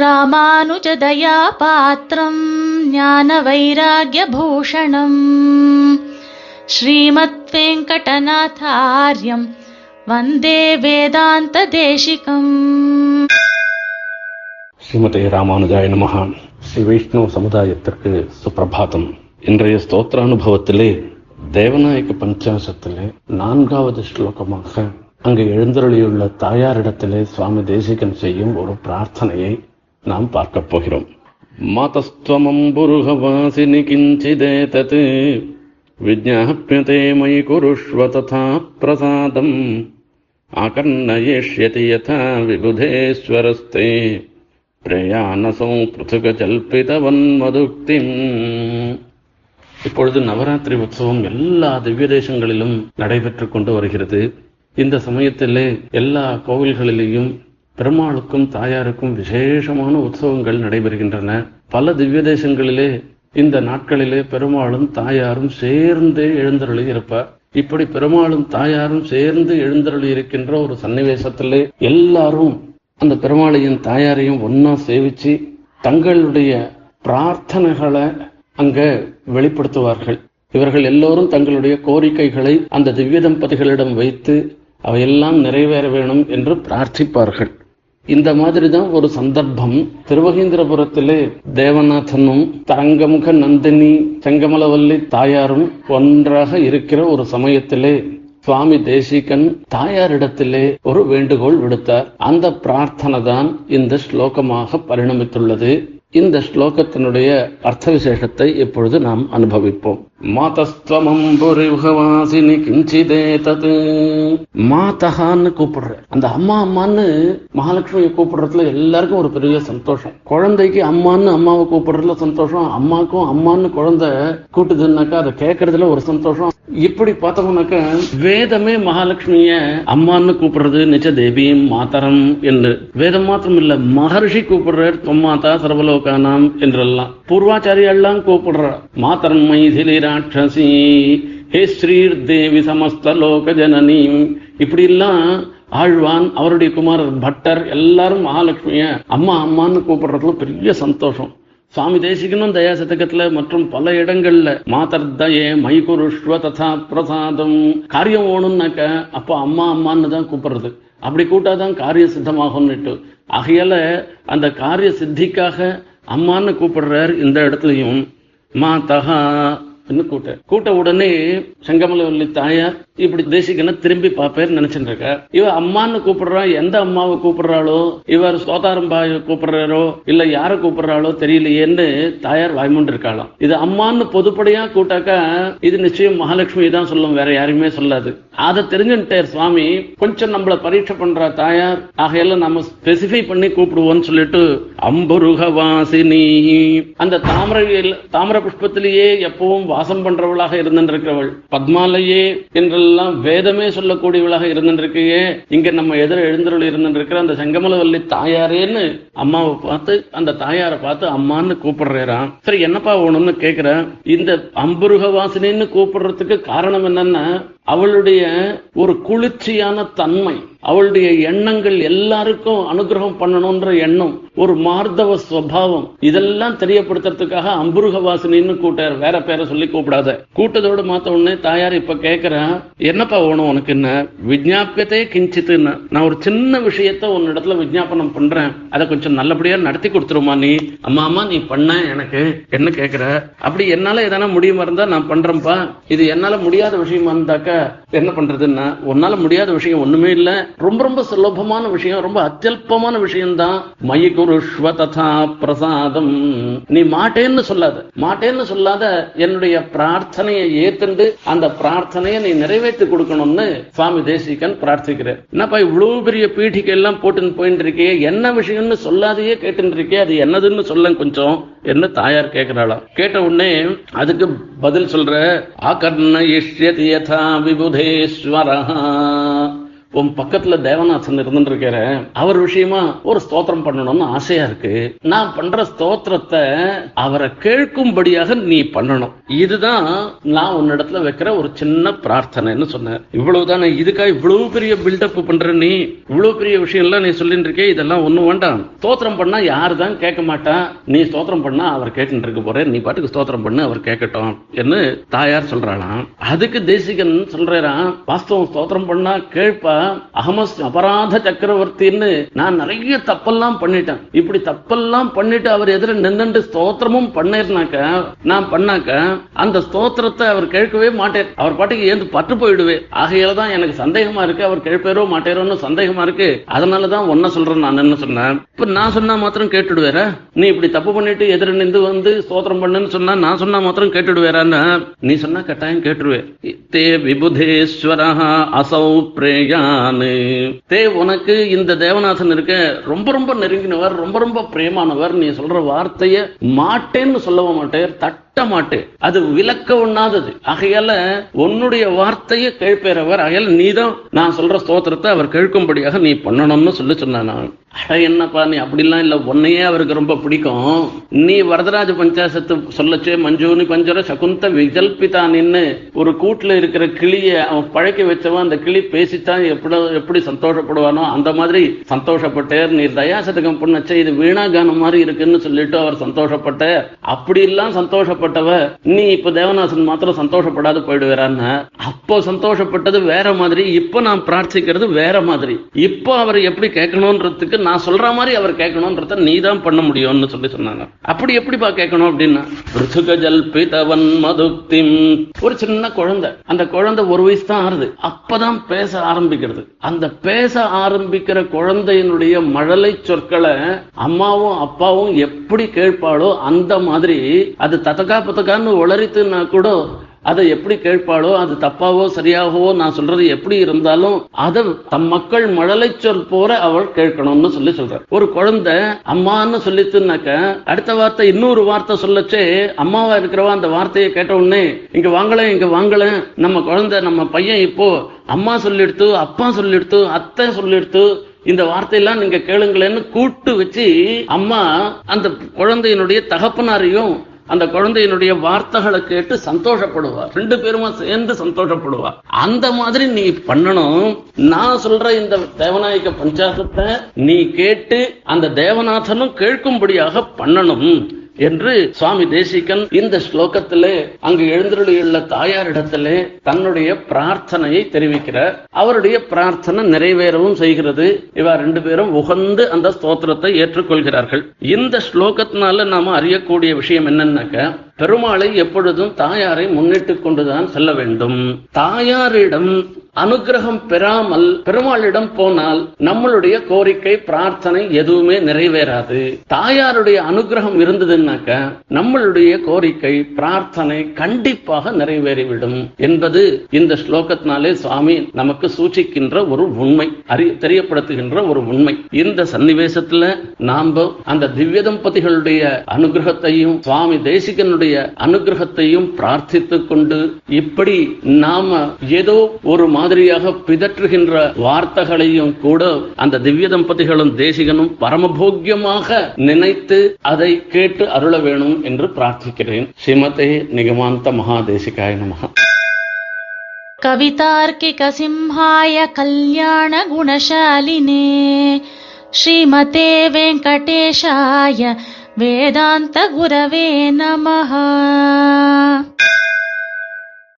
ராமானுஜதயா பாத்திரம் ஞான வைராகியபூஷணம் ஸ்ரீமத் வெங்கடநாதாரியம் வந்தே வேதாந்த தேசிகம் ஸ்ரீமதே ராமானுஜாய நமஹா ஸ்ரீ வைஷ்ணவ சமுதாயத்திற்கு சுப்பிரபாதம் இன்றைய ஸ்தோத்திர அனுபவத்திலே தேவநாயக பஞ்சாசத்திலே நான்காவது ஸ்லோகமாக அங்கு எழுந்தருளியுள்ள தாயாரிடத்திலே சுவாமி தேசிகன் செய்யும் ஒரு பிரார்த்தனையை நாம் பார்க்கப் போகிறோம். கிஞ்சிதே தத் விஜாபியதே மயி குருஷ்வ ததா பிரசாதம். ஆகர்ணயேஷ்யதி யதா விபுதேஸ்வரஸ்தே. பிரயாணசம் பிருத்துக ஜல்பிதவன்மதுக்திம் இப்பொழுது நவராத்திரி உற்சவம் எல்லா திவ்ய தேசங்களிலும் நடைபெற்று கொண்டு வருகிறது. இந்த சமயத்திலே எல்லா கோவில்களிலேயும் பெருமாளுக்கும் தாயாருக்கும் விசேஷமான உற்சவங்கள் நடைபெறுகின்றன. பல திவ்ய தேசங்களிலே இந்த நாட்களிலே பெருமாளும் தாயாரும் சேர்ந்தே எழுந்தருளி இருப்பார். இப்படி பெருமாளும் தாயாரும் சேர்ந்து எழுந்தருளி இருக்கின்ற ஒரு சன்னிவேசத்திலே எல்லாரும் அந்த பெருமாளையும் தாயாரையும் ஒன்னா சேவிச்சு தங்களுடைய பிரார்த்தனைகளை அங்க வெளிப்படுத்துவார்கள். இவர்கள் எல்லோரும் தங்களுடைய கோரிக்கைகளை அந்த திவ்ய தம்பதிகளிடம் வைத்து அவையெல்லாம் நிறைவேற வேணும் என்று பிரார்த்திப்பார்கள். இந்த மாதிரி தான் ஒரு சந்தர்ப்பம். திருவகேந்திரபுரத்திலே தேவநாதனும் தரங்கமுக நந்தினி செங்கமலவல்லி தாயாரும் ஒன்றாக இருக்கிற ஒரு சமயத்திலே சுவாமி தேசிகன் தாயாரிடத்திலே ஒரு வேண்டுகோள் விடுத்தார். அந்த பிரார்த்தனை தான் இந்த ஸ்லோகமாக பரிணமித்துள்ளது. இந்த ஸ்லோகத்தினுடைய அர்த்த விசேஷத்தை இப்பொழுது நாம் அனுபவிப்போம். மாதஸ்துவமம்புரிவாசினி கிஞ்சிதே தது. மாதஹான்னு கூப்பிடுற. அந்த அம்மா அம்மான்னு மகாலட்சுமியை கூப்பிடுறதுல எல்லாருக்கும் ஒரு பெரிய சந்தோஷம். குழந்தைக்கு அம்மான்னு அம்மாவை கூப்பிடுறதுல சந்தோஷம். அம்மாக்கும் அம்மான்னு குழந்தை கூட்டுதுன்னாக்கா அதை கேட்கறதுல ஒரு சந்தோஷம். இப்படி பார்த்தோம்னாக்க வேதமே மகாலட்சுமிய அம்மான்னு கூப்பிடுறது நிஜ தேவியும் மாதரம் என்று. வேதம் மாத்திரம் இல்ல மகர்ஷி கூப்பிடுற தொம்மாதா சர்வலோகானாம் என்றெல்லாம். பூர்வாச்சாரியெல்லாம் கூப்பிடுற மாதரம் மைதிலி ராட்சசி. ஹே ஸ்ரீர் தேவி சமஸ்த லோக ஜனனி இப்படி எல்லாம் ஆழ்வான் அவருடைய குமாரர் பட்டர் எல்லாரும் மகாலட்சுமிய அம்மா அம்மான்னு கூப்பிடுறதுல பெரிய சந்தோஷம். சுவாமி தேசிகனும் தயா சதகத்துல மற்றும் பல இடங்கள்ல. மாதர் தயே மைகுருஷ்வ ததா பிரசாதம். காரியம் ஓணும்னாக்க அப்போ அம்மா அம்மான்னு தான் கூப்பிடுறது. அப்படி கூட்டாதான் காரிய சித்தமாகும்னுட்டு. ஆகையால அந்த காரிய சித்திக்காக அம்மான்னு கூப்பிடுறார் இந்த இடத்துலயும். கூட்ட கூட்ட உடனே செங்கமலவல்லி தாயார் இப்படி தேசிகனை திரும்பி பார்ப்பேன்னு நினைச்சிட்டு இருக்க இவ அம்மான்னு கூப்பிடுறா எந்த அம்மாவை கூப்பிடுறாளோ இவர் சோதாரம்பாய் கூப்பிடுறாரோ இல்ல யார கூப்பிடுறாளோ தெரியலையேன்னு தாயார் வாய்மூண்டு இருக்காளாம். இது அம்மான்னு பொதுப்படையா கூட்டாக்கா இது நிச்சயம் மகாலட்சுமி தான் சொல்லும் வேற யாருமே சொல்லாது. அதை தெரிஞ்சுட்டார் சுவாமி கொஞ்சம் நம்மள பரீட்சை பண்ற தாயார் ஆகையெல்லாம் நம்ம ஸ்பெசிஃபை பண்ணி கூப்பிடுவோம்னு சொல்லிட்டு அம்பருக வாசினி அந்த தாமரை தாமர புஷ்பத்திலேயே எப்பவும் வாசம் பண்றவளாக இருந்திருக்கிறவள் பத்மாலையே என்றெல்லாம் வேதமே சொல்லக்கூடியவளாக இருந்திருக்கையே. இங்க நம்ம எதிர எழுந்தருள் இருந்துருக்கிற அந்த செங்கமலவல்லி தாயாரேன்னு அம்மாவை பார்த்து அந்த தாயாரை பார்த்து அம்மான்னு கூப்பிடுறாராம் சரி என்னப்பா வேணும்னு கேட்கிறேன் இந்த அம்புருக வாசனைன்னு கூப்பிடுறதுக்கு காரணம் என்னன்னா அவளுடைய ஒரு குளிர்ச்சியான தன்மை அவளுடைய எண்ணங்கள் எல்லாருக்கும் அனுகிரகம் பண்ணணும்ன்ற எண்ணம் ஒரு மார்தவ சுவாவம். இதெல்லாம் தெரியப்படுத்துறதுக்காக அம்புருக வாசினின்னு கூட்டார். வேற பேரை சொல்லி கூப்பிடாத. கூட்டத்தோடு மாத்த உடனே தாயார் இப்ப கேக்குறேன் என்னப்பா வேணும் உனக்கு என்ன? விஜாபியத்தையே கிஞ்சித்துன்னு. நான் ஒரு சின்ன விஷயத்த உன்னிடத்துல விஜாபனம் பண்றேன். அதை கொஞ்சம் நல்லபடியா நடத்தி கொடுத்துருமா நீ? அம்மா அம்மா நீ பண்ண எனக்கு. என்ன கேக்குற? அப்படி என்னால எதனா முடியுமா இருந்தா நான் பண்றேன்ப்பா. இது என்னால முடியாத விஷயமா இருந்தாக்கா என்ன பண்றதுன்னா உன்னால முடியாத விஷயம் ஒண்ணுமே இல்ல. ரொம்ப ரொம்ப சுலபமான விஷயம் ரொம்ப அத்தியல்பமான விஷயம் தான் குருஷ்வ ததா பிரசாதம். நீ மாட்டேன்னு சொல்லாத. மாட்டேன்னு சொல்லாத என்னுடைய பிரார்த்தனையை ஏத்துண்டு அந்த பிரார்த்தனையை நீ நிறைவேற்றி கொடுக்கணும்னு சுவாமி தேசிகன் பிரார்த்திக்கிறேன் என்னப்பா இவ்வளவு பெரிய பீடிக்கை எல்லாம் போட்டுன்னு போயிட்டு இருக்கே என்ன விஷயம்னு சொல்லாதையே கேட்டுட்டு இருக்கே அது என்னதுன்னு சொல்ல கொஞ்சம் என்ன தாயார் கேட்கிறாளாம். கேட்ட உடனே அதுக்கு பதில் சொல்ற ஆகர்ண இஷ்யதி யதா बुधेश्वरः உன் பக்கத்துல தேவநாதன் இருந்துட்டு இருக்கிற அவர் விஷயமா ஒரு ஸ்தோத்திரம் பண்ணணும்னு ஆசையா இருக்கு. நான் பண்ற ஸ்தோத்திரத்தை அவரை கேட்கும்படியாக நீ பண்ணணும். இதுதான் நான் உன்னிடத்துல வைக்கிற ஒரு சின்ன பிரார்த்தனைன்னு சொன்னேன் இவ்வளவுதானே இதுக்கா இவ்வளவு பெரிய பில்டப் பண்ற நீ? இவ்வளவு பெரிய விஷயம் எல்லாம் நீ சொல்லிட்டு இருக்கே இதெல்லாம் ஒண்ணும் வேண்டாம். ஸ்தோத்திரம் பண்ணா யாரு தான் கேட்க மாட்டா? நீ ஸ்தோத்திரம் பண்ணா அவர் கேட்டு இருக்க போற. நீ பாட்டுக்கு ஸ்தோத்திரம் பண்ணு அவர் கேட்கட்டும் என்று தாயார் சொல்றாளாம். அதுக்கு தேசிகன் சொல்றான் வாஸ்தவம் ஸ்தோத்திரம் பண்ணா கேட்பா அகமஸ் அபராத சக்கரவர்த்தின்னு நான் நிறைய தப்பெல்லாம் பண்ணிட்டேன். இப்படி தப்பெல்லாம் பண்ணிட்டு அவர் எதிர நின்று ஸ்தோத்திரமும் பண்ணேர்னாக்க நான் பண்ணாக்க அந்த ஸ்தோத்திரத்தை அவர் கேட்கவே மாட்டேன் அவர் பாட்டுக்கு ஏந்து பட்டு போயிடுவேன் ஆகையில தான் எனக்கு சந்தேகமா இருக்கு. அவர் கேட்பாரோ மாட்டேரோன்னு சந்தேகமா இருக்கு. அதனாலதான் ஒன்ன சொல்றேன் நான் என்ன சொன்னேன் இப்ப நான் சொன்னா மாத்திரம் கேட்டுடுவேற? நீ இப்படி தப்பு பண்ணிட்டு எதிர நின்று வந்து ஸ்தோத்திரம் பண்ணுன்னு சொன்னா நான் சொன்னா மாத்திரம் கேட்டுடுவேறான்னு நீ சொன்னா கட்டாயம் கேட்டுருவே. தே விபுதேஸ்வர அசௌ நானு. தே உனக்கு இந்த தேவநாதன் இருக்க ரொம்ப ரொம்ப நெருங்கினவர் ரொம்ப ரொம்ப பிரேமானவர் நீ சொல்ற வார்த்தைய மாட்டேன்னு சொல்லவும் மாட்டேன் தட்ட மாட்டேன் அது விளக்க ஒண்ணாதது ஆகையால உன்னுடைய வார்த்தையை கேள்பேறவர் ஆகையால நீதான் நான் சொல்ற ஸ்தோத்திரத்தை அவர் கேட்கும்படியாக நீ பண்ணணும்னு சொல்லி சொன்னான் அட என்னப்பா நீ அப்படிலாம் இல்ல. உன்னையே அவருக்கு ரொம்ப பிடிக்கும். நீ வரதராஜ பஞ்சாசத்து சொல்லச்சே மஞ்சூனி பஞ்சர சகுந்த விகல்பிதான்னு ஒரு கூட்டுல இருக்கிற கிளிய அவன் பழக்கி வச்சவன் அந்த கிளி பேசித்தான் எப்படி எப்படி சந்தோஷப்படுவானோ அந்த மாதிரி சந்தோஷப்பட்டார். நீ தயாசதகம் பண்ணச்சே இது வீணா கானம் மாதிரி இருக்குன்னு சொல்லிட்டு அவர் சந்தோஷப்பட்ட அப்படி எல்லாம் சந்தோஷப்பட்டவ நீ இப்ப தேவநாசன் மாத்திரம் சந்தோஷப்படாது போயிடுவேறான்னு. அப்போ சந்தோஷப்பட்டது வேற மாதிரி இப்ப நான் பிரார்த்திக்கிறது வேற மாதிரி. இப்போ அவர் எப்படி கேட்கணும்ன்றதுக்கு நான் சொல்ற மாதிரி அவர் கேட்கணும்ன்றத நீ தான் பண்ண முடியும்னு சொல்லி சொன்னாங்க. அப்படி எப்படிப்பா கேட்கணும் அப்படின்னா ருசுக ஜல்பிதவன் மதுக்திம் ஒரு சின்ன குழந்தை. அந்த குழந்தை ஒரு வயசு தான் ஆறுது. அப்பதான் பேச ஆரம்பிக்கிறது. அந்த பேச ஆரம்பிக்கிற குழந்தையினுடைய மழலை சொற்களை அம்மாவும் அப்பாவும் எப்படி கேட்பாளோ அந்த மாதிரி அது தத்தக்கா பத்தக்கான்னு உளறித்துன்னா கூட அதை எப்படி கேட்பாளோ அது தப்பாவோ சரியாகவோ நான் சொல்றது எப்படி இருந்தாலும் அதை தம் மக்கள் மழலை சொல் போற அவள் கேட்கணும்னு சொல்லி சொல்ற ஒரு குழந்தை அம்மான்னு சொல்லித்துனாக்க அடுத்த வார்த்தை இன்னொரு வார்த்தை சொல்லச்சே அம்மாவா இருக்கிறவா அந்த வார்த்தையை கேட்ட உடனே இங்க வாங்கல இங்க வாங்கல நம்ம குழந்தை நம்ம பையன் இப்போ அம்மா சொல்லிடுத்து அப்பா சொல்லிடுத்து அத்தை சொல்லிடுத்து இந்த வார்த்தையெல்லாம் நீங்க கேளுங்களேன்னு கூட்டு வச்சு அம்மா அந்த குழந்தையினுடைய தகப்பனாரையும் அந்த குழந்தையினுடைய வார்த்தைகளை கேட்டு சந்தோஷப்படுவா. ரெண்டு பேருமா சேர்ந்து சந்தோஷப்படுவா. அந்த மாதிரி நீ பண்ணணும். நான் சொல்ற இந்த தேவநாயக பஞ்சாசத்தை நீ கேட்டு அந்த தேவநாதனும் கேட்கும்படியாக பண்ணணும். என்று சுவாமி தேசிகன் இந்த ஸ்லோகத்திலே அங்கு எழுந்தருளியுள்ள தாயாரிடத்திலே தன்னுடைய பிரார்த்தனையை தெரிவிக்கிறார். அவருடைய பிரார்த்தனை நிறைவேறவும் செய்கிறது. இவா ரெண்டு பேரும் உகந்து அந்த ஸ்தோத்திரத்தை ஏற்றுக்கொள்கிறார்கள். இந்த ஸ்லோகத்தினால நாம அறியக்கூடிய விஷயம் என்னன்னாக்க பெருமாளை எப்பொழுதும் தாயாரை முன்னிட்டு கொண்டுதான் செல்ல வேண்டும். தாயாரிடம் அனுகிரகம் பெறாமல் பெருமாளிடம் போனால் நம்மளுடைய கோரிக்கை பிரார்த்தனை எதுவுமே நிறைவேறாது. தாயாருடைய அனுகிரகம் இருந்ததுன்னாக்க நம்மளுடைய கோரிக்கை பிரார்த்தனை கண்டிப்பாக நிறைவேறிவிடும் என்பது இந்த ஸ்லோகத்தினாலே சுவாமி நமக்கு சூச்சிக்கின்ற ஒரு உண்மை அறி தெரியப்படுத்துகின்ற ஒரு உண்மை. இந்த சன்னிவேசத்துல நாம அந்த திவ்ய தம்பதிகளுடைய அனுகிரகத்தையும் சுவாமி தேசிகனுடைய அனுகிரகத்தையும் பிரார்த்தித்துக் கொண்டு இப்படி நாம ஏதோ ஒரு மாதிரியாக பிதற்றுகின்ற வார்த்தைகளையும் கூட அந்த திவ்ய தம்பதிகளும் தேசிகனும் பரமபோக்கியமாக நினைத்து அதை கேட்டு அருள வேணும் என்று பிரார்த்திக்கிறேன் ஸ்ரீமதே நிகமாந்த மகாதேசிகாய நமக कवितार्किकसिंहाय कल्याणगुणशालिने श्रीमते वेङ्कटेशाय वेदान्तगुरवे नमः